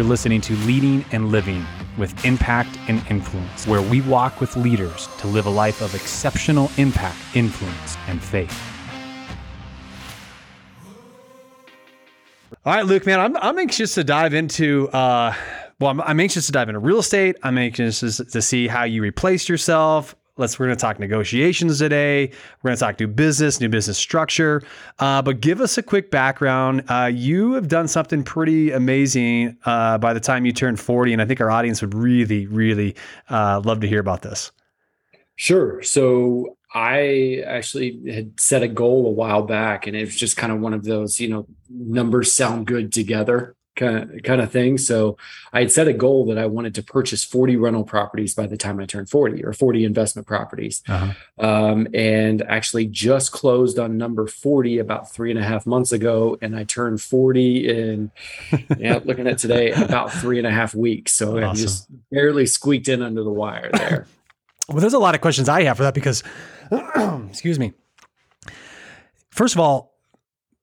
You're listening to Leading and Living with Impact and Influence, where we walk with leaders to live a life of exceptional impact, influence, and faith. All right, Luke, man, I'm, I'm anxious to dive into, uh, well, I'm, I'm anxious to dive into real estate. I'm anxious to see how you replace yourself, Let's we're going to talk negotiations today. We're going to talk new business, new business structure. Uh, but give us a quick background. Uh, you have done something pretty amazing uh, by the time you turned 40, and I think our audience would really, really uh, love to hear about this. Sure. So I actually had set a goal a while back, and it was just kind of one of those, you know, numbers sound good together kind of, kind of thing. So I had set a goal that I wanted to purchase 40 rental properties by the time I turned 40 or 40 investment properties. Uh-huh. Um, and actually just closed on number 40 about three and a half months ago. And I turned 40 in, yeah, looking at today, about three and a half weeks. So awesome. I just barely squeaked in under the wire there. well, there's a lot of questions I have for that because, excuse me. First of all,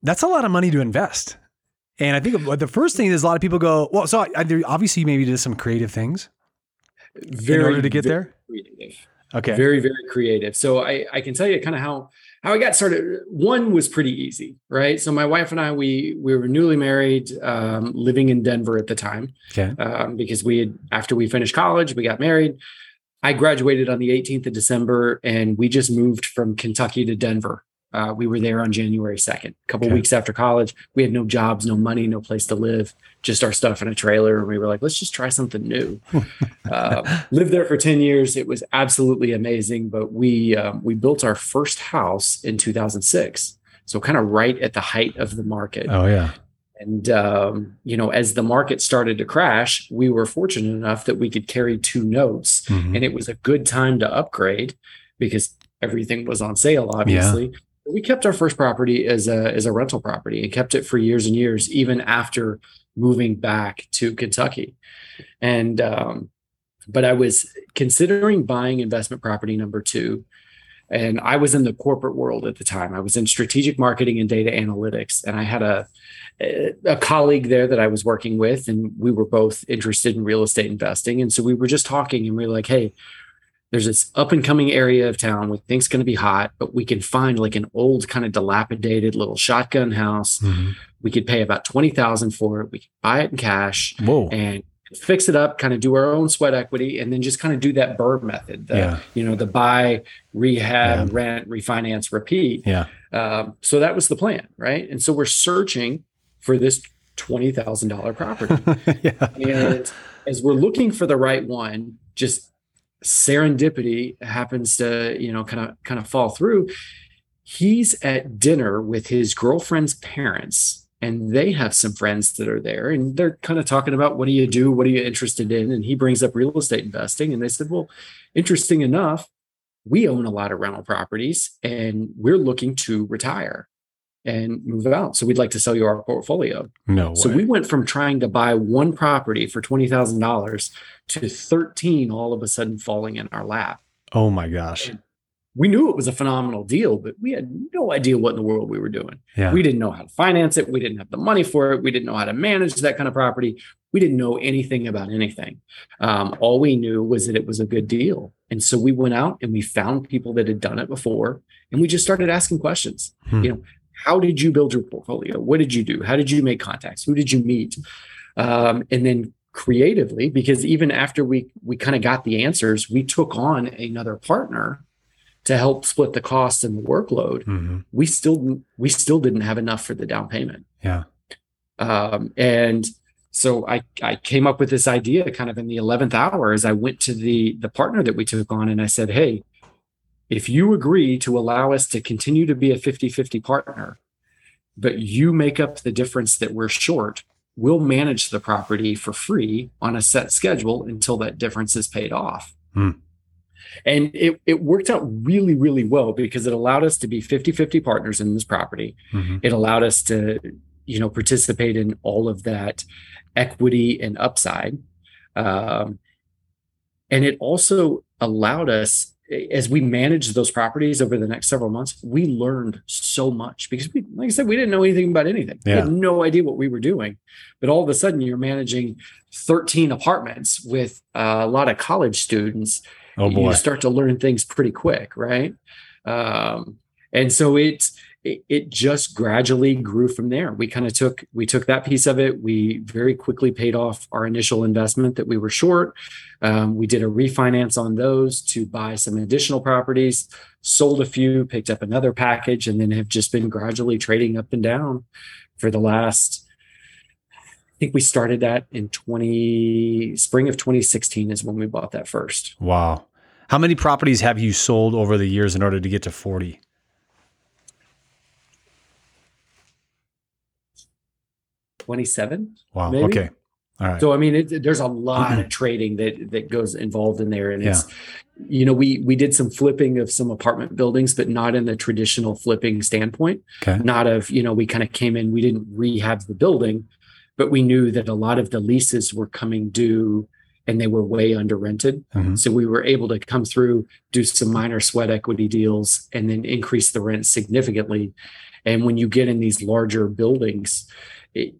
that's a lot of money to invest. And I think the first thing is a lot of people go, well, so I, obviously you maybe did some creative things very, in order to get there. Creative. Okay. Very, very creative. So I, I can tell you kind of how, how I got started. One was pretty easy, right? So my wife and I, we, we were newly married, um, living in Denver at the time. Okay. Um, because we had, after we finished college, we got married. I graduated on the 18th of December and we just moved from Kentucky to Denver uh, we were there on January 2nd, a couple okay. weeks after college. We had no jobs, no money, no place to live, just our stuff in a trailer. And we were like, let's just try something new. uh, lived there for 10 years. It was absolutely amazing. But we, um, we built our first house in 2006. So kind of right at the height of the market. Oh, yeah. And, um, you know, as the market started to crash, we were fortunate enough that we could carry two notes. Mm-hmm. And it was a good time to upgrade because everything was on sale, obviously. Yeah we kept our first property as a as a rental property and kept it for years and years, even after moving back to Kentucky. And um, but I was considering buying investment property number two. And I was in the corporate world at the time. I was in strategic marketing and data analytics. And I had a a colleague there that I was working with, and we were both interested in real estate investing. And so we were just talking, and we were like, "Hey, there's this up and coming area of town we think's going to be hot, but we can find like an old kind of dilapidated little shotgun house. Mm-hmm. We could pay about twenty thousand for it. We could buy it in cash Whoa. and fix it up, kind of do our own sweat equity, and then just kind of do that BRRRR method. The, yeah. You know, the buy, rehab, yeah. rent, refinance, repeat. Yeah. Um, so that was the plan, right? And so we're searching for this twenty thousand dollar property, yeah. and as we're looking for the right one, just serendipity happens to you know kind of kind of fall through. He's at dinner with his girlfriend's parents and they have some friends that are there and they're kind of talking about what do you do? What are you interested in? And he brings up real estate investing and they said well interesting enough we own a lot of rental properties and we're looking to retire and move out. So we'd like to sell you our portfolio. No. Way. So we went from trying to buy one property for twenty thousand dollars to thirteen all of a sudden falling in our lap. Oh my gosh. And we knew it was a phenomenal deal, but we had no idea what in the world we were doing. Yeah. We didn't know how to finance it. We didn't have the money for it. We didn't know how to manage that kind of property. We didn't know anything about anything. Um, all we knew was that it was a good deal. And so we went out and we found people that had done it before and we just started asking questions. Hmm. You know, how did you build your portfolio? What did you do? How did you make contacts? Who did you meet? Um, and then creatively, because even after we we kind of got the answers, we took on another partner to help split the cost and the workload. Mm-hmm. We still we still didn't have enough for the down payment. Yeah. Um, and so I I came up with this idea kind of in the 11th hour as I went to the the partner that we took on and I said, "Hey, if you agree to allow us to continue to be a 50 50 partner, but you make up the difference that we're short, we'll manage the property for free on a set schedule until that difference is paid off. Hmm. And it, it worked out really, really well because it allowed us to be 50 50 partners in this property. Mm-hmm. It allowed us to, you know, participate in all of that equity and upside. Um, and it also allowed us as we managed those properties over the next several months, we learned so much because we, like I said, we didn't know anything about anything. Yeah. We had no idea what we were doing. But all of a sudden you're managing 13 apartments with a lot of college students. Oh boy. You start to learn things pretty quick, right? Um, and so it's it, it just gradually grew from there. We kind of took we took that piece of it. We very quickly paid off our initial investment that we were short. Um, we did a refinance on those to buy some additional properties, sold a few, picked up another package, and then have just been gradually trading up and down for the last. I think we started that in 20 spring of 2016 is when we bought that first. Wow. How many properties have you sold over the years in order to get to 40? 27. Wow. Maybe. Okay. All right. So I mean, it, there's a lot mm-hmm. of trading that that goes involved in there, and yeah. it's you know we we did some flipping of some apartment buildings, but not in the traditional flipping standpoint. Okay. Not of you know we kind of came in, we didn't rehab the building, but we knew that a lot of the leases were coming due and they were way under rented. Mm-hmm. So we were able to come through, do some minor sweat equity deals, and then increase the rent significantly. And when you get in these larger buildings, it,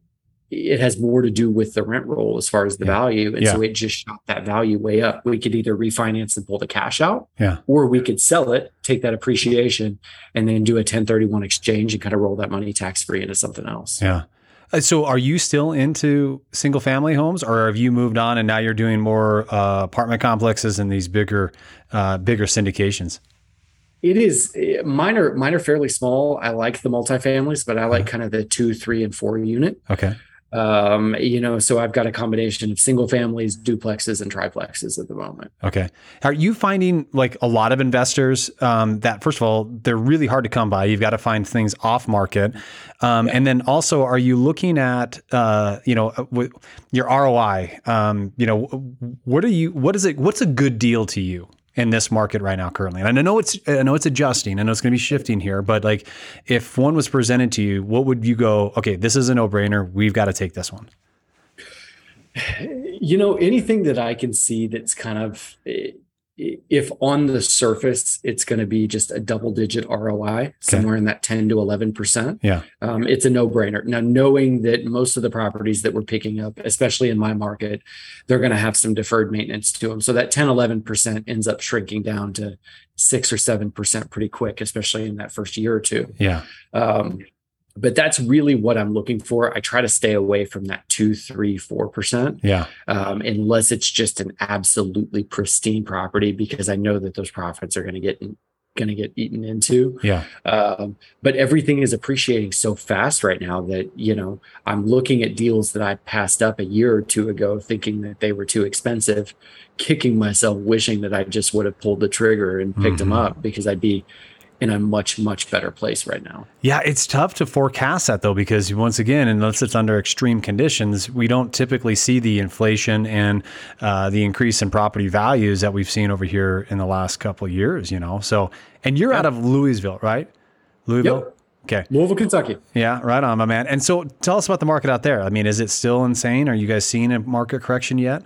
it has more to do with the rent roll as far as the yeah. value. And yeah. so it just shot that value way up. We could either refinance and pull the cash out, yeah. or we could sell it, take that appreciation, and then do a 1031 exchange and kind of roll that money tax free into something else. Yeah. Uh, so are you still into single family homes or have you moved on and now you're doing more uh, apartment complexes and these bigger, uh, bigger syndications? It is eh, mine are mine are fairly small. I like the multifamilies, but I like uh-huh. kind of the two, three, and four unit. Okay um you know so i've got a combination of single families duplexes and triplexes at the moment. Okay. Are you finding like a lot of investors um that first of all they're really hard to come by. You've got to find things off market. Um yeah. and then also are you looking at uh you know uh, your roi um you know what are you what is it what's a good deal to you in this market right now currently? And I know it's I know it's adjusting. I know it's going to be shifting here, but like if one was presented to you, what would you go? Okay, this is a no brainer. We've got to take this one. You know, anything that I can see that's kind of eh, if on the surface it's going to be just a double digit ROI okay. somewhere in that 10 to 11%. Yeah. Um, it's a no brainer. Now, knowing that most of the properties that we're picking up, especially in my market, they're going to have some deferred maintenance to them. So that 10, 11% ends up shrinking down to six or 7% pretty quick, especially in that first year or two. Yeah. Um, but that's really what I'm looking for. I try to stay away from that two, three, four percent. Yeah. Um, unless it's just an absolutely pristine property, because I know that those profits are going to get going to get eaten into. Yeah. Um, but everything is appreciating so fast right now that you know I'm looking at deals that I passed up a year or two ago, thinking that they were too expensive, kicking myself, wishing that I just would have pulled the trigger and picked mm-hmm. them up because I'd be in a much much better place right now. Yeah, it's tough to forecast that though because once again, unless it's under extreme conditions, we don't typically see the inflation and uh, the increase in property values that we've seen over here in the last couple of years. You know, so and you're out of Louisville, right? Louisville. Yep. Okay. Louisville, Kentucky. Yeah, right on, my man. And so tell us about the market out there. I mean, is it still insane? Are you guys seeing a market correction yet?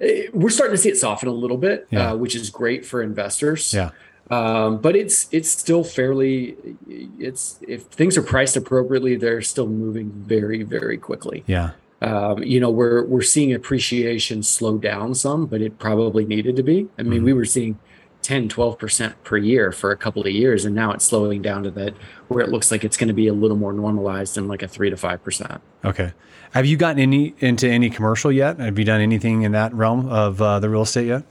Eh, we're starting to see it soften a little bit, yeah. uh, which is great for investors. Yeah. Um, but it's it's still fairly it's if things are priced appropriately, they're still moving very very quickly. Yeah. Um, you know, we're we're seeing appreciation slow down some, but it probably needed to be. I mean, mm-hmm. we were seeing 10, 12% per year for a couple of years, and now it's slowing down to that where it looks like it's going to be a little more normalized in like a three to five percent. Okay. Have you gotten any into any commercial yet? Have you done anything in that realm of uh, the real estate yet?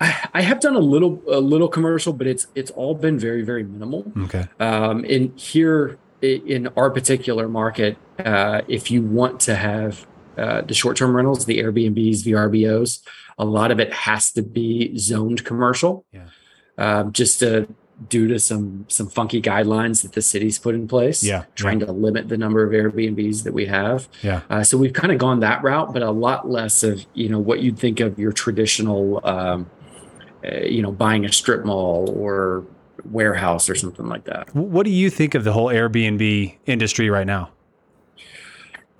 I, I have done a little a little commercial, but it's it's all been very very minimal. Okay. Um, and here in our particular market, uh, if you want to have uh, the short term rentals, the Airbnbs, VRBOs, a lot of it has to be zoned commercial. Yeah. Um, just to due to some some funky guidelines that the city's put in place. Yeah, trying yeah. to limit the number of Airbnbs that we have. Yeah. Uh, so we've kind of gone that route, but a lot less of you know what you'd think of your traditional um, uh, you know, buying a strip mall or warehouse or something like that. What do you think of the whole Airbnb industry right now?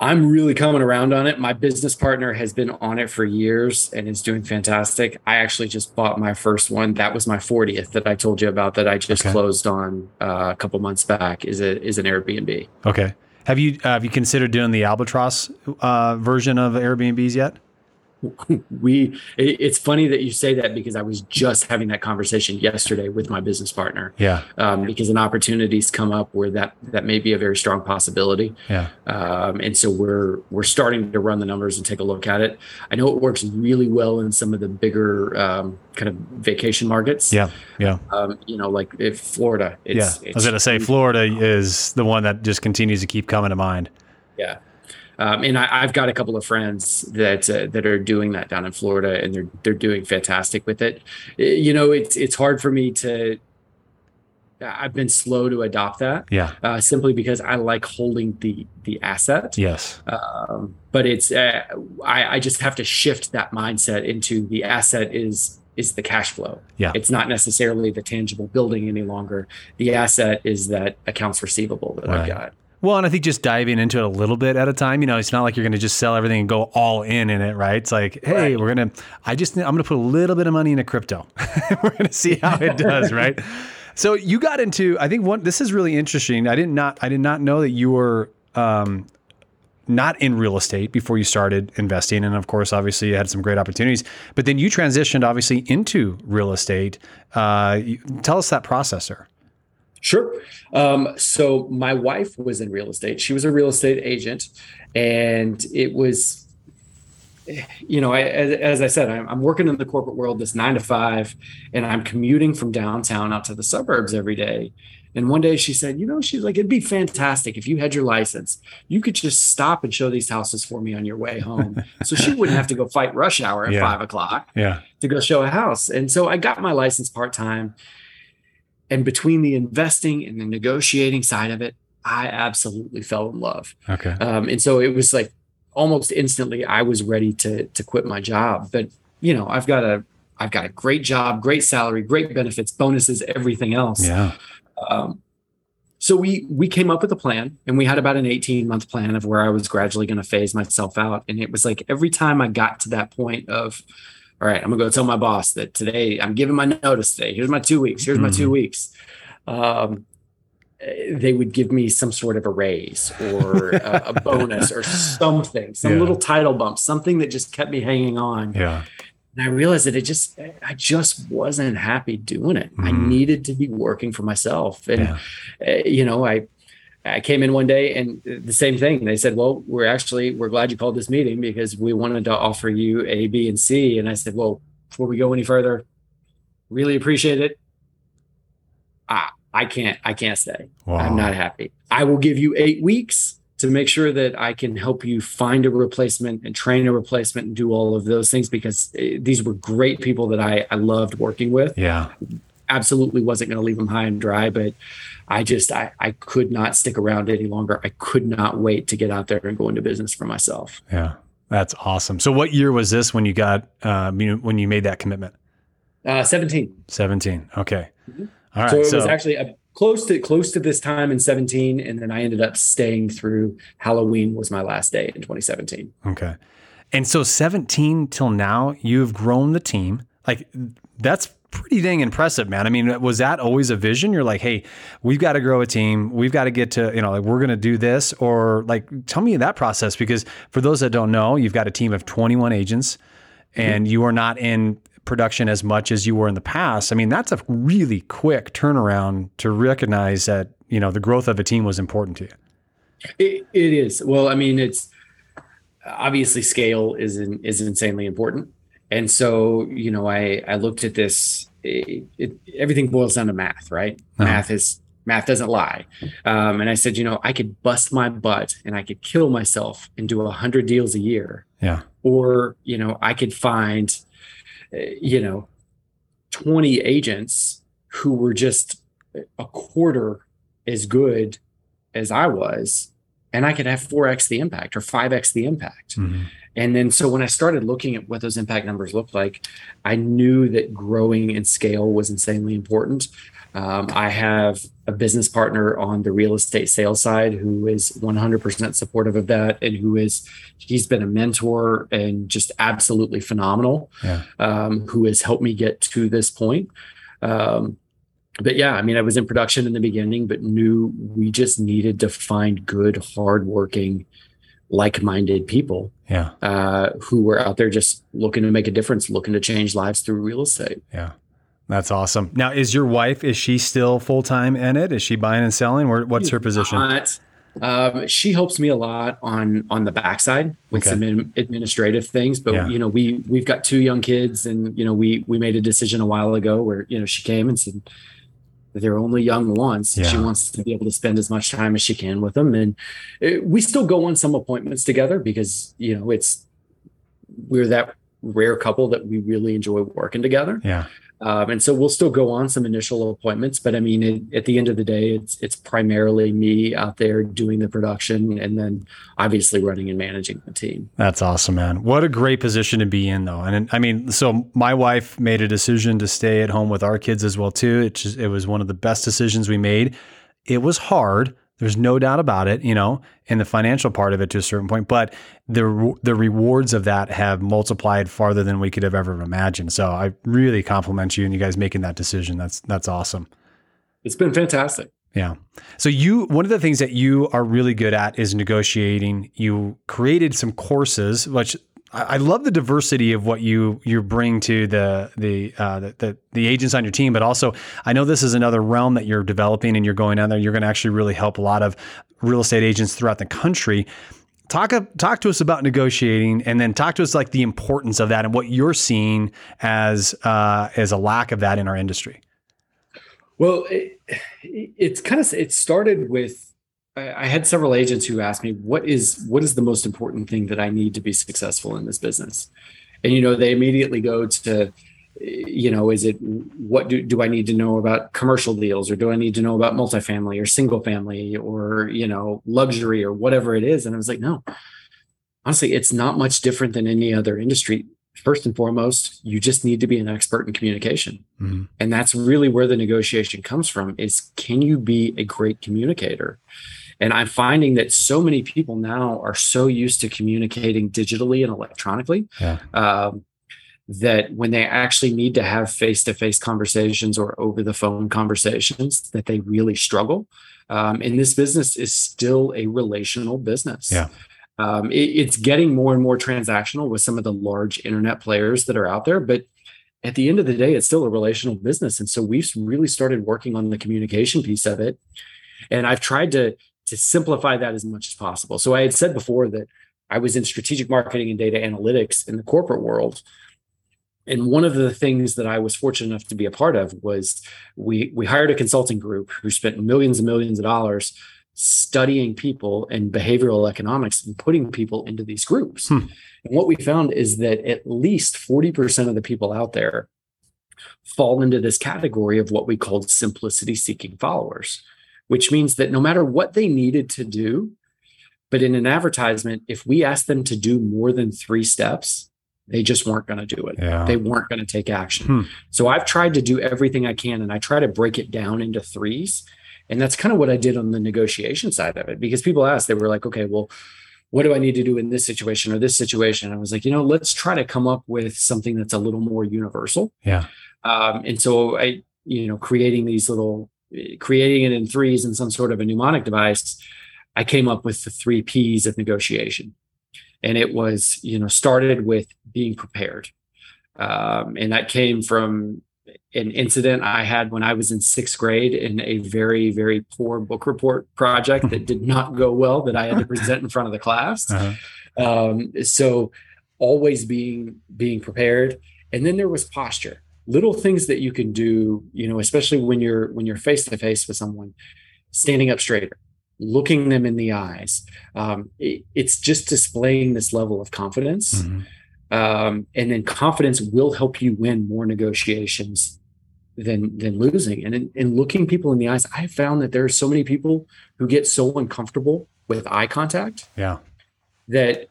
I'm really coming around on it. My business partner has been on it for years and is doing fantastic. I actually just bought my first one. That was my 40th that I told you about that I just okay. closed on uh, a couple months back. Is a is an Airbnb. Okay. Have you uh, have you considered doing the arbitrage uh, version of Airbnbs yet? we it's funny that you say that because i was just having that conversation yesterday with my business partner. Yeah. Um, because an opportunity's come up where that that may be a very strong possibility. Yeah. Um, and so we're we're starting to run the numbers and take a look at it. I know it works really well in some of the bigger um, kind of vacation markets. Yeah. Yeah. Um, you know like if florida yeah. It's i was gonna say florida is the one that just continues to keep coming to mind. Yeah um, and I, have got a couple of friends that uh, that are doing that down in Florida, and they're they're doing fantastic with it. You know, it's it's hard for me to. I've been slow to adopt that. Yeah. Uh, simply because I like holding the the asset. Yes. Um, but it's uh, I, I just have to shift that mindset into the asset is is the cash flow. Yeah. It's not necessarily the tangible building any longer. The asset is that accounts receivable that right. I've got. Well, and I think just diving into it a little bit at a time, you know, it's not like you're going to just sell everything and go all in in it, right? It's like, hey, right. we're going to, I just, I'm going to put a little bit of money into crypto. we're going to see how it does, right? So you got into, I think one, this is really interesting. I did not, I did not know that you were, um, not in real estate before you started investing. And of course, obviously, you had some great opportunities. But then you transitioned, obviously, into real estate. Uh, tell us that process, sir. Sure. Um, so my wife was in real estate. She was a real estate agent, and it was, you know, I, as, as, I said, I'm, I'm, working in the corporate world, this nine to five, and I'm commuting from downtown out to the suburbs every day. And one day she said, you know, she's like, it'd be fantastic if you had your license. You could just stop and show these houses for me on your way home. so she wouldn't have to go fight rush hour at yeah. five o'clock yeah. to go show a house. And so I got my license part time and between the investing and the negotiating side of it, I absolutely fell in love. Okay. Um, and so it was like almost instantly I was ready to to quit my job. But you know, I've got a I've got a great job, great salary, great benefits, bonuses, everything else. Yeah. Um, so we we came up with a plan and we had about an 18 month plan of where I was gradually going to phase myself out. And it was like every time I got to that point of all right, I'm gonna go tell my boss that today I'm giving my notice today. Here's my two weeks. Here's my two mm-hmm. weeks. Um, they would give me some sort of a raise or a, a bonus or something, some yeah. little title bump, something that just kept me hanging on. Yeah. And I realized that it just, I just wasn't happy doing it. Mm. I mm-hmm. needed to be working for myself. And, yeah. uh, you know, I, I came in one day and the same thing. They said, "Well, we're actually we're glad you called this meeting because we wanted to offer you A, B, and C." And I said, "Well, before we go any further, really appreciate it. I I can't I can't stay. Wow. I'm not happy. I will give you eight weeks to make sure that I can help you find a replacement and train a replacement and do all of those things because eh, these were great people that I I loved working with. Yeah, absolutely wasn't going to leave them high and dry, but." I just I, I could not stick around any longer. I could not wait to get out there and go into business for myself. Yeah, that's awesome. So, what year was this when you got uh, when you made that commitment? Uh, Seventeen. Seventeen. Okay. Mm-hmm. All right. So it so, was actually a, close to close to this time in 17 and then i ended up staying through halloween was my last day in 2017 okay and so 17 till now you've grown the team like that's pretty dang impressive, man. I mean, was that always a vision? You're like, hey, we've got to grow a team. We've got to get to, you know, like we're going to do this. Or like, tell me that process because for those that don't know, you've got a team of 21 agents and mm-hmm. you are not in production as much as you were in the past. I mean, that's a really quick turnaround to recognize that, you know, the growth of a team was important to you. it, it is. Well, I mean, it's obviously scale is, in, is insanely important and so you know i i looked at this it, it, everything boils down to math right uh-huh. math is math doesn't lie um, and i said you know i could bust my butt and i could kill myself and do 100 deals a year yeah or you know i could find uh, you know 20 agents who were just a quarter as good as i was and I could have 4x the impact or 5x the impact. Mm-hmm. And then so when I started looking at what those impact numbers looked like, I knew that growing in scale was insanely important. Um, I have a business partner on the real estate sales side who is 100% supportive of that and who is he's been a mentor and just absolutely phenomenal yeah. um, who has helped me get to this point um, but yeah i mean i was in production in the beginning but knew we just needed to find good hardworking like-minded people yeah uh, who were out there just looking to make a difference looking to change lives through real estate yeah that's awesome. Now, is your wife is she still full time in it? Is she buying and selling? Or what's her position? Not. Um, she helps me a lot on on the backside with okay. some administrative things. But yeah. you know, we we've got two young kids, and you know, we we made a decision a while ago where you know she came and said they're only young once. Yeah. She wants to be able to spend as much time as she can with them, and it, we still go on some appointments together because you know it's we're that rare couple that we really enjoy working together. Yeah. Um, and so we'll still go on some initial appointments, but I mean, it, at the end of the day, it's it's primarily me out there doing the production, and then obviously running and managing the team. That's awesome, man. What a great position to be in, though. And I mean, so my wife made a decision to stay at home with our kids as well too. It just, it was one of the best decisions we made. It was hard there's no doubt about it, you know, in the financial part of it to a certain point, but the the rewards of that have multiplied farther than we could have ever imagined. So I really compliment you and you guys making that decision. That's that's awesome. It's been fantastic. Yeah. So you one of the things that you are really good at is negotiating. You created some courses which I love the diversity of what you you bring to the the, uh, the, the the agents on your team, but also I know this is another realm that you're developing and you're going out there. You're going to actually really help a lot of real estate agents throughout the country. Talk talk to us about negotiating, and then talk to us like the importance of that and what you're seeing as uh, as a lack of that in our industry. Well, it, it's kind of it started with I had several agents who asked me, "What is what is the most important thing that I need to be successful in this business?" And you know, they immediately go to, you know, is it what do do I need to know about commercial deals, or do I need to know about multifamily, or single family, or you know, luxury, or whatever it is? And I was like, no, honestly, it's not much different than any other industry. First and foremost, you just need to be an expert in communication, mm-hmm. and that's really where the negotiation comes from. Is can you be a great communicator? And I'm finding that so many people now are so used to communicating digitally and electronically yeah. um, that when they actually need to have face to face conversations or over the phone conversations, that they really struggle. Um, and this business is still a relational business. Yeah. Um, it, it's getting more and more transactional with some of the large internet players that are out there, but at the end of the day, it's still a relational business. And so we've really started working on the communication piece of it. And I've tried to to simplify that as much as possible. So I had said before that I was in strategic marketing and data analytics in the corporate world. And one of the things that I was fortunate enough to be a part of was we we hired a consulting group who spent millions and millions of dollars studying people and behavioral economics and putting people into these groups. Hmm. And what we found is that at least 40% of the people out there fall into this category of what we called simplicity seeking followers which means that no matter what they needed to do, but in an advertisement, if we asked them to do more than three steps, they just weren't going to do it. Yeah. They weren't going to take action. Hmm. So I've tried to do everything I can and I try to break it down into threes. And that's kind of what I did on the negotiation side of it because people asked, they were like, okay, well, what do I need to do in this situation or this situation? I was like, you know, let's try to come up with something that's a little more universal. Yeah. Um, and so I, you know, creating these little creating it in threes in some sort of a mnemonic device, I came up with the three P's of negotiation. And it was, you know, started with being prepared. Um, and that came from an incident I had when I was in sixth grade in a very, very poor book report project that did not go well that I had to present in front of the class. Uh-huh. Um, so always being being prepared. And then there was posture little things that you can do you know especially when you're when you're face to face with someone standing up straighter looking them in the eyes um, it, it's just displaying this level of confidence mm-hmm. um, and then confidence will help you win more negotiations than than losing and in, in looking people in the eyes i found that there are so many people who get so uncomfortable with eye contact. Yeah. That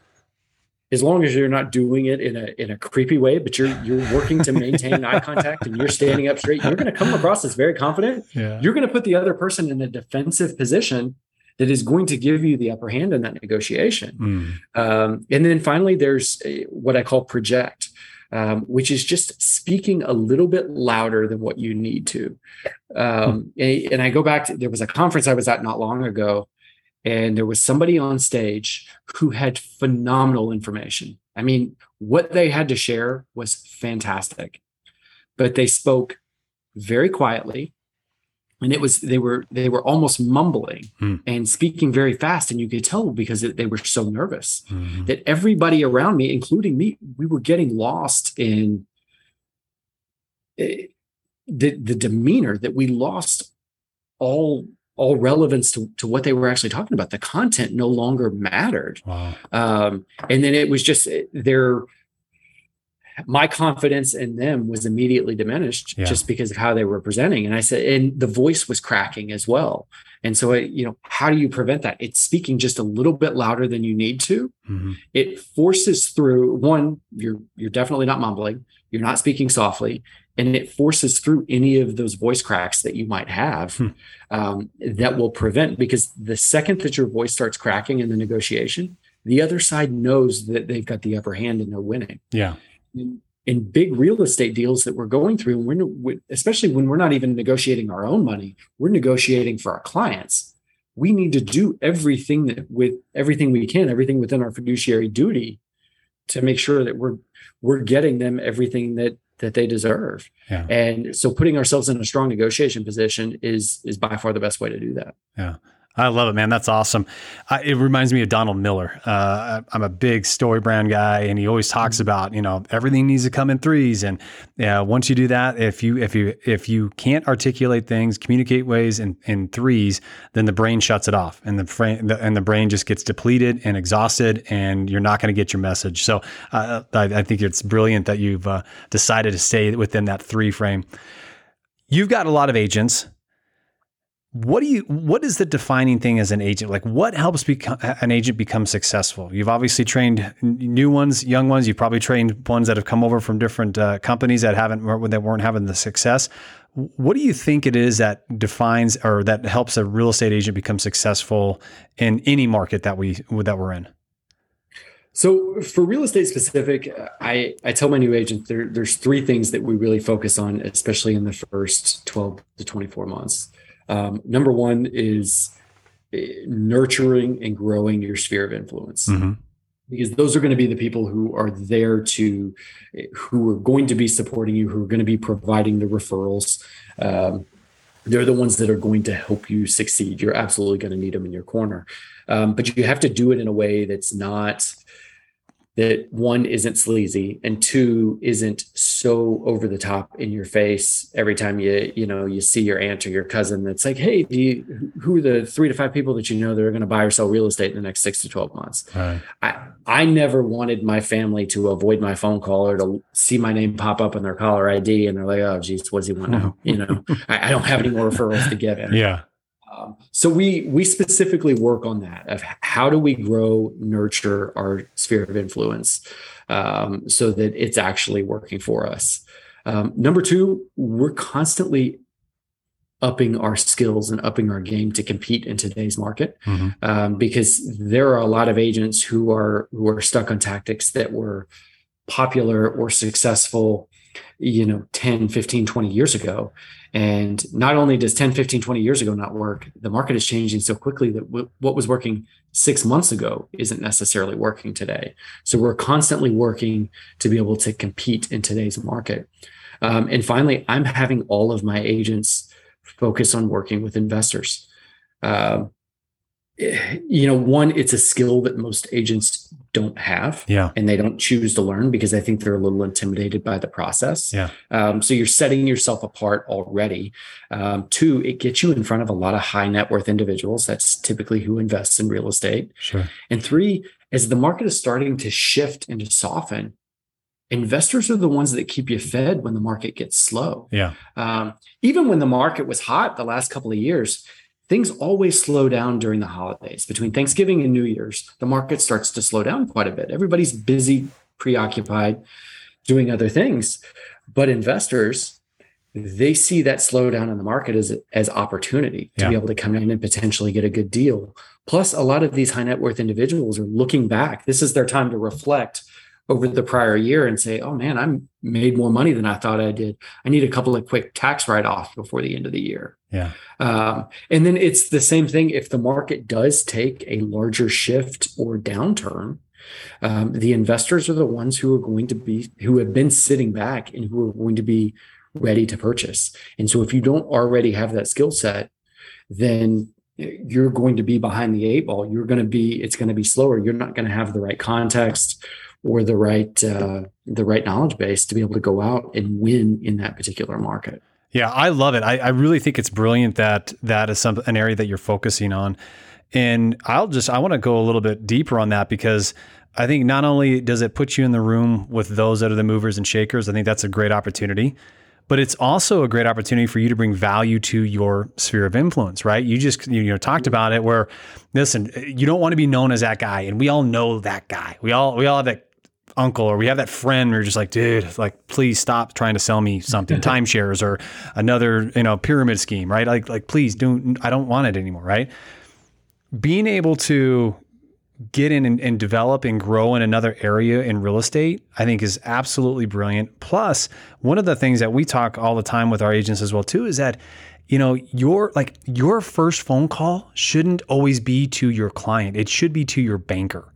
as long as you're not doing it in a in a creepy way, but you're you're working to maintain eye contact and you're standing up straight, you're going to come across as very confident. Yeah. You're going to put the other person in a defensive position that is going to give you the upper hand in that negotiation. Mm. Um, and then finally, there's what I call project, um, which is just speaking a little bit louder than what you need to. Um, and, and I go back to there was a conference I was at not long ago, and there was somebody on stage who had phenomenal information. I mean, what they had to share was fantastic, but they spoke very quietly and it was they were they were almost mumbling Hmm. and speaking very fast and you could tell because they were so nervous Mhm. that everybody around me including me we were getting lost in eh, the the demeanor that we lost all all relevance to, to what they were actually talking about. The content no longer mattered. Wow. um, and then it was just eh, their my confidence in them was immediately diminished Yeah. just because of how they were presenting. And i said and the voice was cracking as well. And so it, you know how do you prevent that? It's speaking just a little bit louder than you need to. Mhm. it forces through one you're you're definitely not mumbling. You're not speaking softly and it forces through any of those voice cracks that you might have Hmm. um, that will prevent because the second that your voice starts cracking in the negotiation the other side knows that they've got the upper hand and they're winning Yeah. in, in big real estate deals that we're going through, and we're we- especially when we're not even negotiating our own money, we're negotiating for our clients. We need to do everything that with everything we can, everything within our fiduciary duty, to make sure that we're we're getting them everything that that they deserve. Yeah. And so, putting ourselves in a strong negotiation position is is by far the best way to do that. Yeah. I love it, man. That's awesome. I, it reminds me of Donald Miller. Uh, I'm a big StoryBrand guy, and he always talks about you know everything needs to come in threes. And yeah, once you do that, if you if you if you can't articulate things, communicate ways in, in threes, then the brain shuts it off, and the brain the, and the brain just gets depleted and exhausted, and you're not going to get your message. So uh, I, I think it's brilliant that you've uh, decided to stay within that three frame. You've got a lot of agents what do you what is the defining thing as an agent? Like what helps become an agent become successful? You've obviously trained new ones young ones. You've probably trained ones that have come over from different uh, companies that haven't that weren't having the success. What do you think it is that defines or that helps a real estate agent become successful in any market that we that we're in? So for real estate specific, I, I tell my new agents there, there's three things that we really focus on, especially in the first 12 to 24 months. Um, number one is eh, nurturing and growing your sphere of influence. Mm-hmm. because those are going to be the people who are there to eh, who are going to be supporting you who are going to be providing the referrals. Um, they're the ones that are going to help you succeed. You're absolutely going to need them in your corner. Um, but you have to do it in a way that's not that one isn't sleazy and two isn't so over the top in your face every time you you know you see your aunt or your cousin that's like hey do you who are the three to five people that you know that are going to buy or sell real estate in the next six to 12 months right. I, I never wanted my family to avoid my phone call or to see my name pop up on their caller ID and they're like, oh, geez, what does he want now? You know, I, I don't have any more referrals to give him. yeah Um, so we we specifically work on that of how do we grow, nurture our sphere of influence um, so that it's actually working for us. Um, number two, we're constantly upping our skills and upping our game to compete in today's market Mhm. um, because there are a lot of agents who are who are stuck on tactics that were popular or successful you know 10 15 20 years ago and not only does 10 15 20 years ago not work the market is changing so quickly that w- what was working six months ago isn't necessarily working today. So we're constantly working to be able to compete in today's market. Um, and finally i'm having all of my agents focus on working with investors. Eh, you know one it's a skill that most agents don't have yeah and they don't choose to learn because I think they're a little intimidated by the process. Yeah. Um, so you're setting yourself apart already. Um, two, it gets you in front of a lot of high net worth individuals. That's typically who invests in real estate. sure And three, as the market is starting to shift and to soften, investors are the ones that keep you fed when the market gets slow. yeah Um, even when the market was hot the last couple of years, things always slow down during the holidays. Between Thanksgiving and New Year's, the market starts to slow down quite a bit. Everybody's busy, preoccupied, doing other things. But investors, they see that slowdown in the market as as opportunity to yeah. be able to come in and potentially get a good deal. Plus, a lot of these high net worth individuals are looking back. This is their time to reflect over the prior year and say, "Oh man, I'm made more money than I thought I did. I need a couple of quick tax write offs before the end of the year." Yeah. Um, and then it's the same thing if the market does take a larger shift or downturn. Um, the investors are the ones who are going to be who have been sitting back and who are going to be ready to purchase. And so if you don't already have that skill set, then you're going to be behind the eight ball. You're going to be, it's going to be slower. You're not going to have the right context or the right uh, the right knowledge base to be able to go out and win in that particular market. Yeah, I love it. I, I really think it's brilliant that that is some an area that you're focusing on. And I'll just I want to go a little bit deeper on that because I think not only does it put you in the room with those that are the movers and shakers, I think that's a great opportunity but it's also a great opportunity for you to bring value to your sphere of influence, right? You just you know talked about it where listen, you don't want to be known as that guy, and we all know that guy. We all we all have that uncle or we have that friend we're just like dude like please stop trying to sell me something timeshares or another you know pyramid scheme right like like please don't i don't want it anymore right being able to get in and, and, develop and grow in another area in real estate, I think is absolutely brilliant. Plus, one of the things that we talk all the time with our agents as well too is that you know your like your first phone call shouldn't always be to your client. It should be to your banker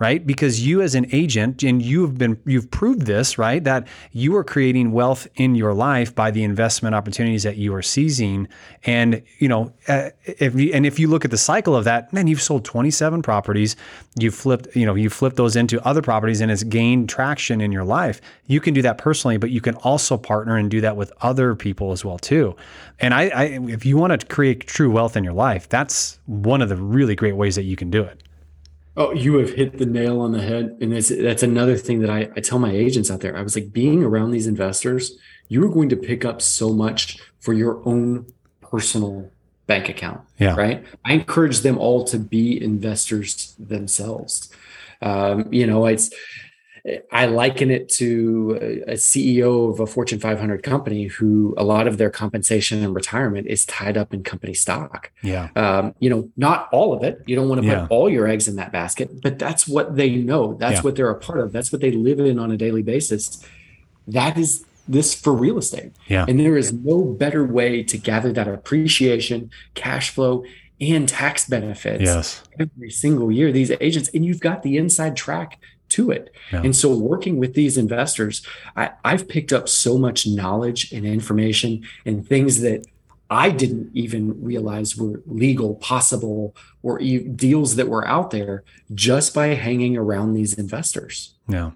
right? Because you as an agent and you've been you've proved this, right? That you are creating wealth in your life by the investment opportunities that you are seizing. And, you know, uh, if and if you look at the cycle of that, man, you've sold 27 properties, you've flipped, you know, you flipped those into other properties and it's gained traction in your life. You can do that personally, but you can also partner and do that with other people as well too. And I, I if you want to create true wealth in your life, that's one of the really great ways that you can do it. Oh, you have hit the nail on the head. And that's that's another thing that I, I tell my agents out there. I was like, being around these investors, you are going to pick up so much for your own personal bank account. Yeah. Right. I encourage them all to be investors themselves. Um, you know, it's I liken it to a CEO of a Fortune 500 company who a lot of their compensation and retirement is tied up in company stock. Yeah. Um, you know, not all of it. You don't want to yeah. put all your eggs in that basket, but that's what they know. That's yeah. what they're a part of. That's what they live in on a daily basis. That is this for real estate. Yeah. And there is no better way to gather that appreciation, cash flow, and tax benefits yes. every single year. These agents, and you've got the inside track to it. Yeah. And so working with these investors, I, I've picked up so much knowledge and information and things that I didn't even realize were legal, possible, or e- deals that were out there just by hanging around these investors. Yeah.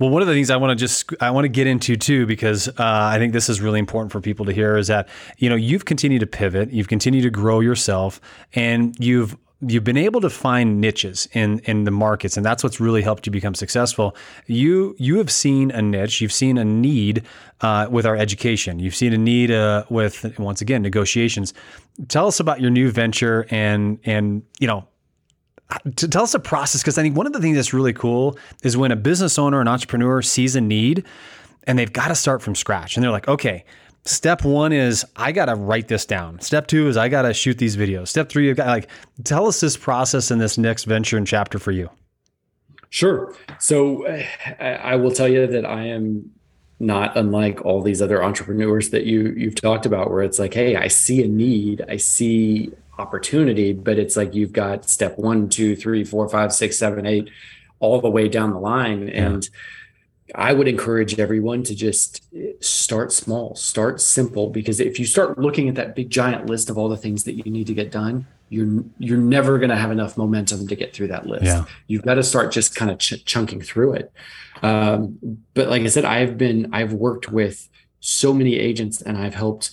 Well, one of the things I want to just I want to get into too, because uh, I think this is really important for people to hear, is that you know you've continued to pivot, you've continued to grow yourself, and you've you've been able to find niches in in the markets and that's what's really helped you become successful. You you have seen a niche. You've seen a need uh, with our education. You've seen a need uh, with once again negotiations. Tell us about your new venture and and you know to tell us the process because i think one of the things that's really cool is when a business owner an entrepreneur sees a need and they've got to start from scratch and they're like okay Step one is I got to write this down. Step two is I got to shoot these videos. Step three, you've got like tell us this process in this next venture and chapter for you. Sure. So I will tell you that I am not unlike all these other entrepreneurs that you you've talked about where it's like hey i see a need i see opportunity but it's like you've got step one two three four five six seven eight all the way down the line yeah. and I would encourage everyone to just start small, start simple, because if you start looking at that big giant list of all the things that you need to get done, you're you're never going to have enough momentum to get through that list. Yeah. You've got to start just kind of ch- chunking through it. Um, but like I said, I've been I've worked with so many agents, and I've helped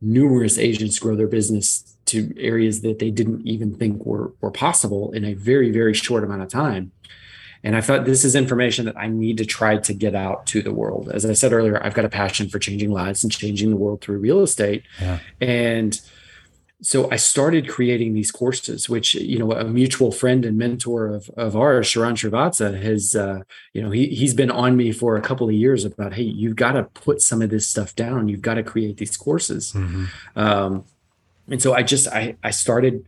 numerous agents grow their business to areas that they didn't even think were were possible in a very very short amount of time. And I thought this is information that I need to try to get out to the world. As I said earlier, I've got a passion for changing lives and changing the world through real estate. Yeah. And so I started creating these courses, which you know a mutual friend and mentor of of ours, Sharran Srivatsaa, has uh, you know he he's been on me for a couple of years about hey, you've got to put some of this stuff down. You've got to create these courses, mm-hmm. um, and so I just I I started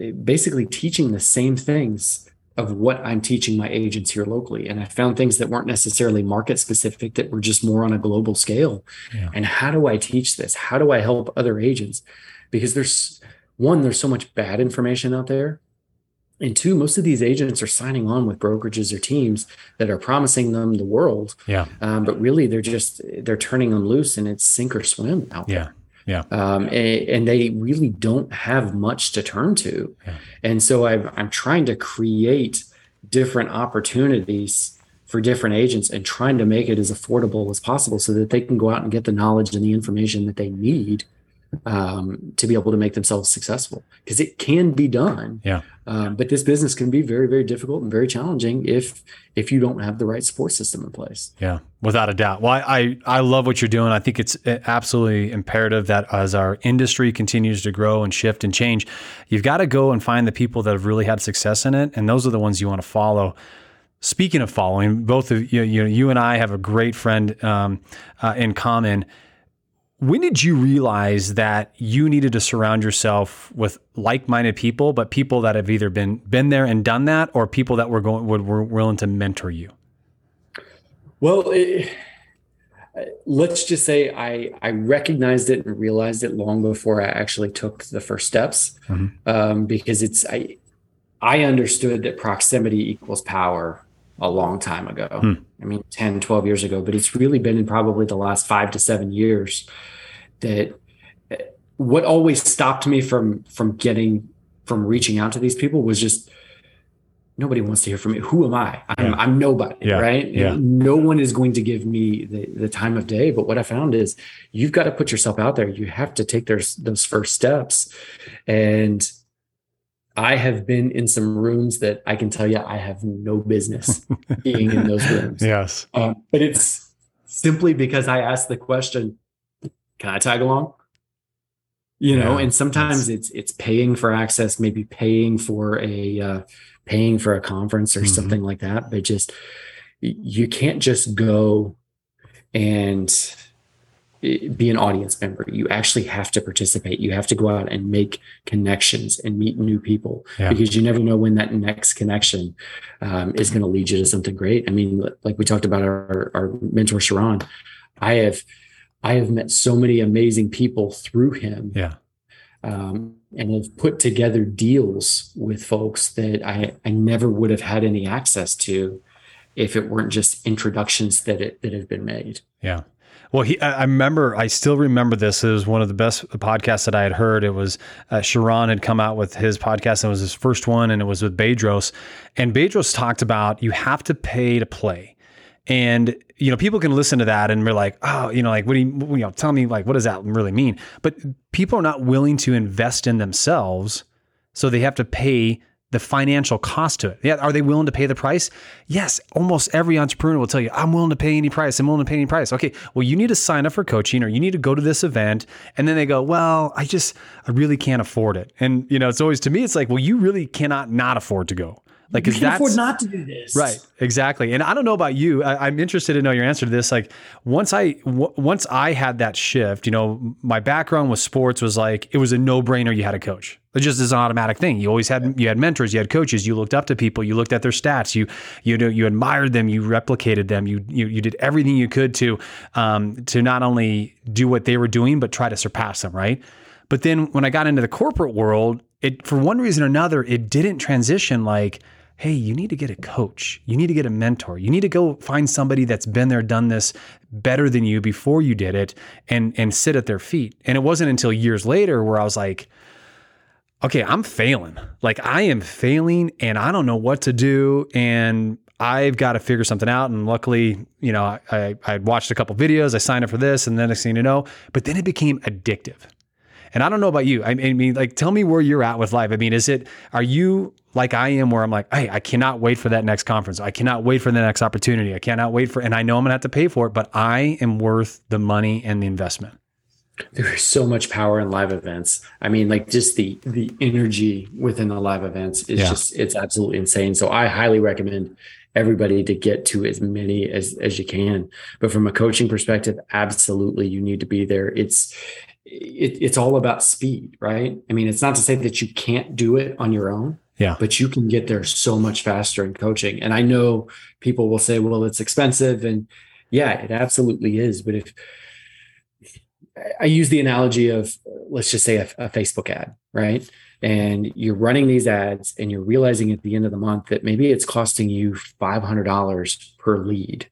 eh, basically teaching the same things of what I'm teaching my agents here locally. And I found things that weren't necessarily market specific, that were just more on a global scale. Yeah. And how do I teach this? How do I help other agents? because there's one, there's so much bad information out there. And two, most of these agents are signing on with brokerages or teams that are promising them the world. Yeah. Um, but really, they're just they're turning them loose, and it's sink or swim out yeah. there. Yeah. Um, and, and, they really don't have much to turn to. Yeah. And so i I'm trying to create different opportunities for different agents and trying to make it as affordable as possible so that they can go out and get the knowledge and the information that they need um, to be able to make themselves successful because it can be done. Yeah. Um, but this business can be very, very difficult and very challenging if if you don't have the right support system in place. Yeah, without a doubt. Well, I I, I love what you're doing. I think it's absolutely imperative that as our industry continues to grow and shift and change, you've got to go and find the people that have really had success in it, and those are the ones you want to follow. Speaking of following, both of you, you, know, you and I have a great friend um, uh, in common when did you realize that you needed to surround yourself with like-minded people, but people that have either been been there and done that, or people that were going would were willing to mentor you? Well, it, let's just say I I recognized it and realized it long before I actually took the first steps, mm-hmm. um, because it's I I understood that proximity equals power a long time ago. Hmm. I mean, 10, 12 years ago, but it's really been in probably the last five to seven years that what always stopped me from from getting from reaching out to these people was just nobody wants to hear from me. Who am I? I'm, yeah. I'm nobody, yeah. right? Yeah. No one is going to give me the, the time of day. But what I found is you've got to put yourself out there. You have to take those, those first steps. And I have been in some rooms that I can tell you I have no business being in those rooms. Yes. Um, but it's simply because I asked the question, can I tag along? You know, yeah, and sometimes it's it's paying for access, maybe paying for a uh, paying for a conference or mm-hmm. something like that. But just you can't just go and be an audience member. You actually have to participate. You have to go out and make connections and meet new people yeah. because you never know when that next connection um, is going to lead you to something great. I mean, like we talked about our, our mentor Sharran, I have I have met so many amazing people through him. Yeah. Um, and have put together deals with folks that I, I never would have had any access to if it weren't just introductions that it, that have been made. Yeah. Well, he, I remember, I still remember this. It was one of the best podcasts that I had heard. It was uh, Sharran had come out with his podcast, and it was his first one, and it was with Bedros. And Bedros talked about you have to pay to play. And you know, people can listen to that and we're like, oh, you know, like what do you, you know, tell me like what does that really mean? But people are not willing to invest in themselves, so they have to pay the financial cost to it. Yeah, are they willing to pay the price? Yes, almost every entrepreneur will tell you, I'm willing to pay any price. I'm willing to pay any price. Okay, well, you need to sign up for coaching or you need to go to this event. And then they go, well, I just, I really can't afford it. And, you know, it's always to me, it's like, well, you really cannot not afford to go. Like, you can afford not to do this, right? Exactly. And I don't know about you. I, am interested to know your answer to this. Like, once I w- once I had that shift, you know, my background with sports was like it was a no brainer. You had a coach. It just is an automatic thing. You always had you had mentors, you had coaches, you looked up to people, you looked at their stats, you you know you admired them, you replicated them, you you, you did everything you could to um, to not only do what they were doing but try to surpass them, right? But then when I got into the corporate world, it for one reason or another, it didn't transition like hey, you need to get a coach. You need to get a mentor. You need to go find somebody that's been there, done this better than you before you did it and and sit at their feet. And it wasn't until years later where I was like, okay, I'm failing. Like I am failing and I don't know what to do and I've got to figure something out. And luckily, you know, I, I watched a couple videos, I signed up for this, and then next thing you know, but then it became addictive. And I don't know about you. I mean, like, tell me where you're at with life. I mean, is it, are you like I am where I'm like, hey, I cannot wait for that next conference. I cannot wait for the next opportunity. I cannot wait for, and I know I'm gonna have to pay for it, but I am worth the money and the investment. There is so much power in live events. I mean, like just the the energy within the live events is Yeah. just it's absolutely insane. So I highly recommend everybody to get to as many as as you can. But from a coaching perspective, absolutely you need to be there. It's it, it's all about speed, right? I mean, it's not to say that you can't do it on your own. Yeah. But you can get there so much faster in coaching. And I know people will say, well, it's expensive. And yeah, it absolutely is. But if I use the analogy of, let's just say a, a Facebook ad, right? And you're running these ads and you're realizing at the end of the month that maybe it's costing you $500 per lead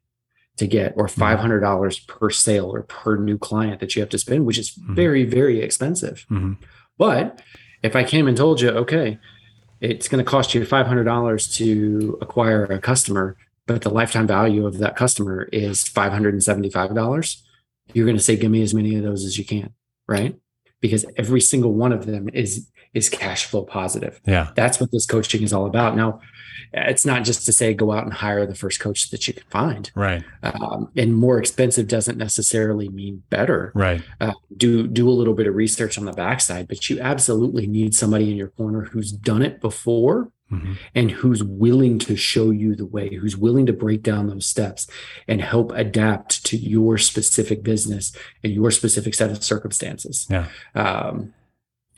to get, or $500 per sale or per new client that you have to spend, which is Mhm. very, very expensive. Mhm. But if I came and told you, okay, it's going to cost you $500 to acquire a customer, but the lifetime value of that customer is $575, you're going to say, give me as many of those as you can, right? Because every single one of them is is cash flow positive. Yeah. That's what this coaching is all about. Now, it's not just to say go out and hire the first coach that you can find. Right. Um, and more expensive doesn't necessarily mean better Right. uh, do do a little bit of research on the backside, but you absolutely need somebody in your corner who's done it before Mhm. and who's willing to show you the way, who's willing to break down those steps and help adapt to your specific business and your specific set of circumstances. Yeah. Um,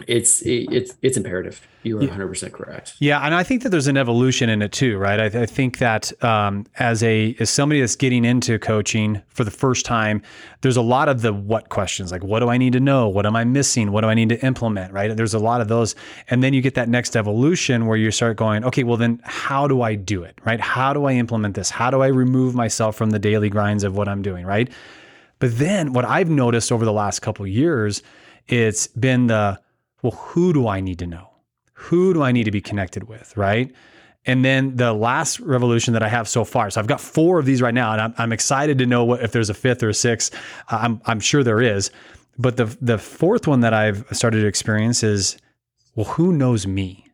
it's it, it's it's imperative. You are 100 percent correct. Yeah, and I think that there's an evolution in it too, right? I, I think that um, as a as somebody that's getting into coaching for the first time, there's a lot of the what questions, like what do I need to know, what am I missing, what do I need to implement, right? There's a lot of those, and then you get that next evolution where you start going, okay, well then how do I do it, right? How do I implement this? How do I remove myself from the daily grinds of what I'm doing, right? But then what I've noticed over the last couple of years, it's been the well, who do I need to know? Who do I need to be connected with? Right. And then the last revolution that I have so far. So I've got four of these right now, and I'm, I'm excited to know what if there's a fifth or a sixth. I'm, I'm sure there is. But the the fourth one that I've started to experience is, well, who knows me?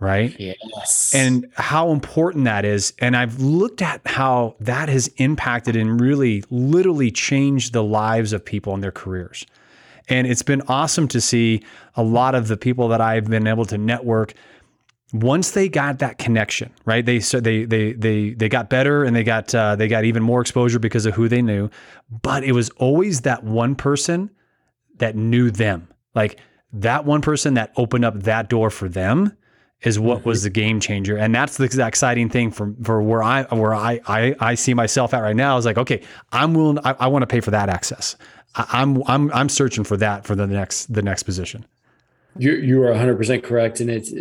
Right Yes. and how important that is. And I've looked at how that has impacted and really literally changed the lives of people and their careers. And it's been awesome to see a lot of the people that I've been able to network once they got that connection, right? They so they they they they got better and they got uh, they got even more exposure because of who they knew. But it was always that one person that knew them, like that one person that opened up that door for them is what was the game changer. And that's the exciting thing for, for where I, where I, I, I see myself at right now is like, okay, I'm willing, I, I want to pay for that access. I, I'm, I'm, I'm searching for that for the next, the next position. You you are 100% correct and it's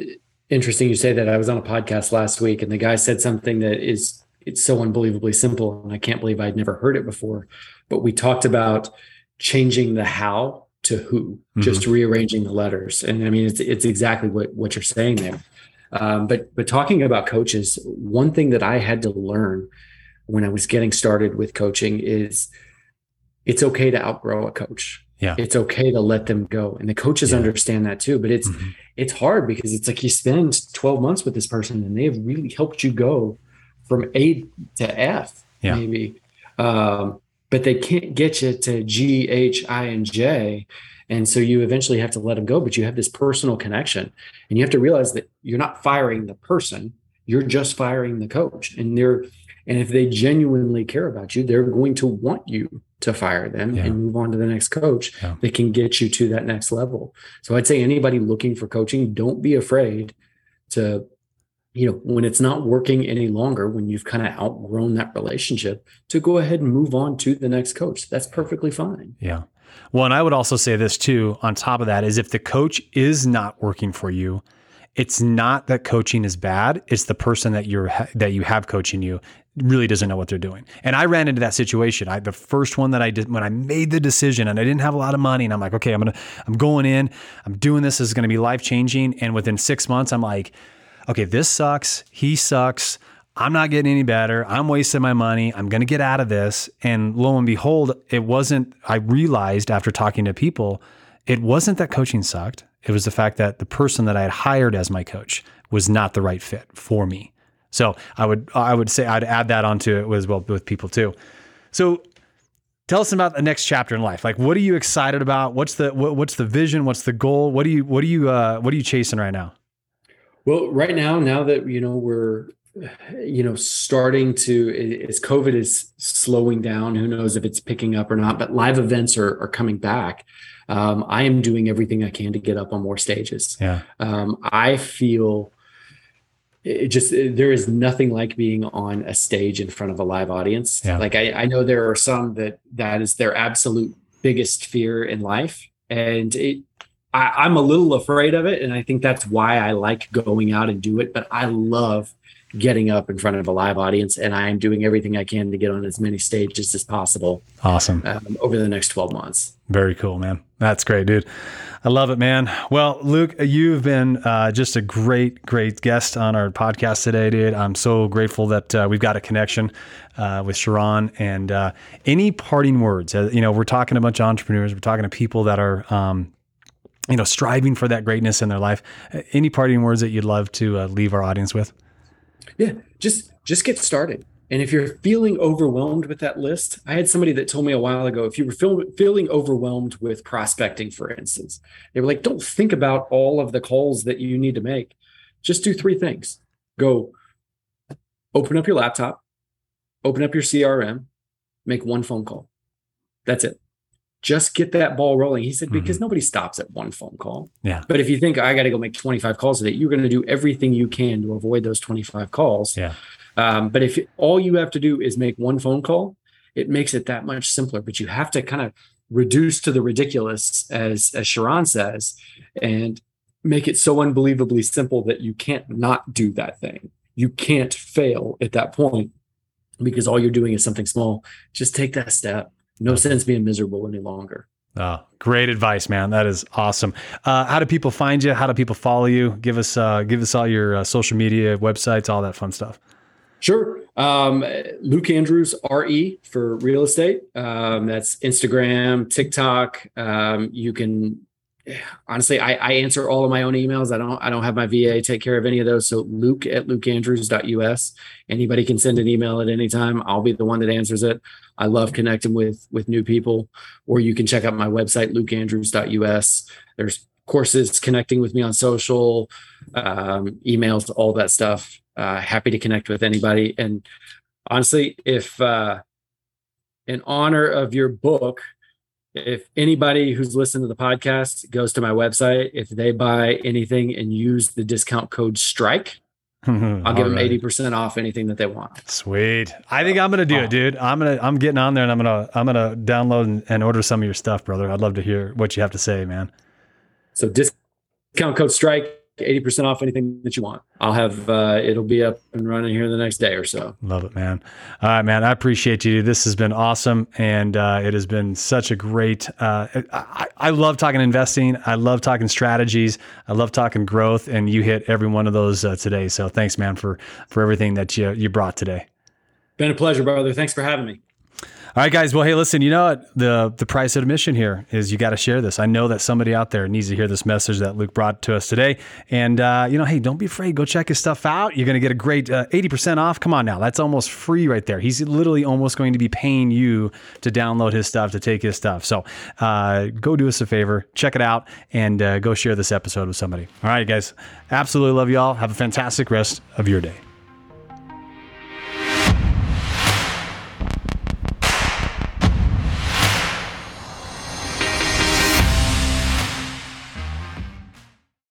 interesting you say that. I was on a podcast last week and the guy said something that is it's so unbelievably simple and I can't believe I'd never heard it before. But we talked about changing the how to who, just rearranging the letters. And I mean it's it's exactly what what you're saying there. Um, but but talking about coaches, one thing that I had to learn when I was getting started with coaching is it's okay to outgrow a coach. Yeah. It's okay to let them go. And the coaches Yeah. understand that too. But it's Mhm. it's hard because it's like you spend 12 months with this person and they have really helped you go from A to F, Yeah. maybe. Um, but they can't get you to G, H, I, and J. And so you eventually have to let them go, but you have this personal connection. And you have to realize that you're not firing the person, you're just firing the coach. And they're and if they genuinely care about you, they're going to want you to fire them Yeah. and move on to the next coach Yeah. that can get you to that next level. So I'd say anybody looking for coaching, don't be afraid to, you know, when it's not working any longer, when you've kind of outgrown that relationship, to go ahead and move on to the next coach. That's perfectly fine. Yeah. Well, and I would also say this too, on top of that, is if the coach is not working for you, it's not that coaching is bad. It's the person that you're that you have coaching you really doesn't know what they're doing. And I ran into that situation. I the first one that I did when I made the decision and I didn't have a lot of money and I'm like, okay, I'm gonna I'm going in, I'm doing this, this is gonna be life changing. And within six months, I'm like, okay, this sucks. He sucks. I'm not getting any better. I'm wasting my money. I'm going to get out of this. And lo and behold, it wasn't, I realized after talking to people, it wasn't that coaching sucked. It was the fact that the person that I had hired as my coach was not the right fit for me. So I would, I would say I'd add that onto it as well with people too. So tell us about the next chapter in life. Like, what are you excited about? What's the what, what's the vision? What's the goal? What do you what do you uh, what are you chasing right now? Well, right now, now that you know we're you know starting to as COVID is slowing down, who knows if it's picking up or not? But live events are are coming back. Um, I am doing everything I can to get up on more stages. Yeah, um, I feel it just there is nothing like being on a stage in front of a live audience. Yeah. like I, I know there are some that that is their absolute biggest fear in life. And it I, i'm a little afraid of it. And i think that's why i like going out and do it. But i love getting up in front of a live audience. And i'm doing everything i can to get on as many stages as possible awesome. um, over the next 12 months. Very cool man that's great dude I love it, man. Well, Luke, you've been uh, just a great, great guest on our podcast today, dude. I'm so grateful that uh, we've got a connection uh, with Sharran. And uh, any parting words? Uh, you know, we're talking to a bunch of entrepreneurs. We're talking to people that are, um, you know, striving for that greatness in their life. Uh, any parting words that you'd love to leave our audience with? Yeah, just just get started. And if you're feeling overwhelmed with that list, I had somebody that told me a while ago if you were feel, feeling overwhelmed with prospecting, for instance, they were like, don't think about all of the calls that you need to make. Just do three things go open up your laptop, open up your CRM, make one phone call. That's it. Just get that ball rolling. He said, because mm-hmm. nobody stops at one phone call. Yeah. But if you think I got to go make 25 calls today, you're going to do everything you can to avoid those 25 calls. Yeah um, but if all you have to do is make one phone call, it makes it that much simpler. But you have to kind of reduce to the ridiculous, as as Sharran says, and make it so unbelievably simple that you can't not do that thing. You can't fail at that point because all you're doing is something small. Just take that step. No sense being miserable any longer. Oh, great advice, man. That is awesome. Uh, how do people find you? How do people follow you? Give us uh, give us all your uh, social media, websites, all that fun stuff. Sure. Um, Luke Andrews, RE for real estate. Um, that's Instagram, TikTok. Um, you can honestly, I, I, answer all of my own emails. I don't, I don't have my VA take care of any of those. So Luke at lukeandrews.us. Anybody can send an email at any time. I'll be the one that answers it. I love connecting with, with new people, or you can check out my website, lukeandrews.us. There's courses connecting with me on social, um, emails, all that stuff uh, happy to connect with anybody. And honestly, if uh, in honor of your book, if anybody who's listened to the podcast goes to my website, if they buy anything and use the discount code STRIKE, I'll give them eighty percent off anything that they want. Sweet. I think I'm gonna do it, dude. I'm gonna I'm getting on there and I'm gonna I'm gonna download and, and, order some of your stuff, brother. I'd love to hear what you have to say, man. So discount code strike 80% off anything that you want. I'll have, uh, it'll be up and running here the next day or so. Love it, man. All right, man. I appreciate you. This has been awesome. And uh, it has been such a great, uh, I, I love talking investing. I love talking strategies. I love talking growth. And you hit every one of those uh, today. So thanks, man, for, for everything that you, you brought today. Been a pleasure, brother. Thanks for having me. All right, guys. Well, hey, listen. You know what? The the price of admission here is you got to share this. I know that somebody out there needs to hear this message that Luke brought to us today. And uh, you know, hey, don't be afraid. Go check his stuff out. You're going to get a great uh, eighty uh, percent off. Come on now, that's almost free right there. He's literally almost going to be paying you to download his stuff to take his stuff. So uh, go do us a favor, check it out, and uh, go share this episode with somebody. All right, guys. Absolutely love y'all. Have a fantastic rest of your day.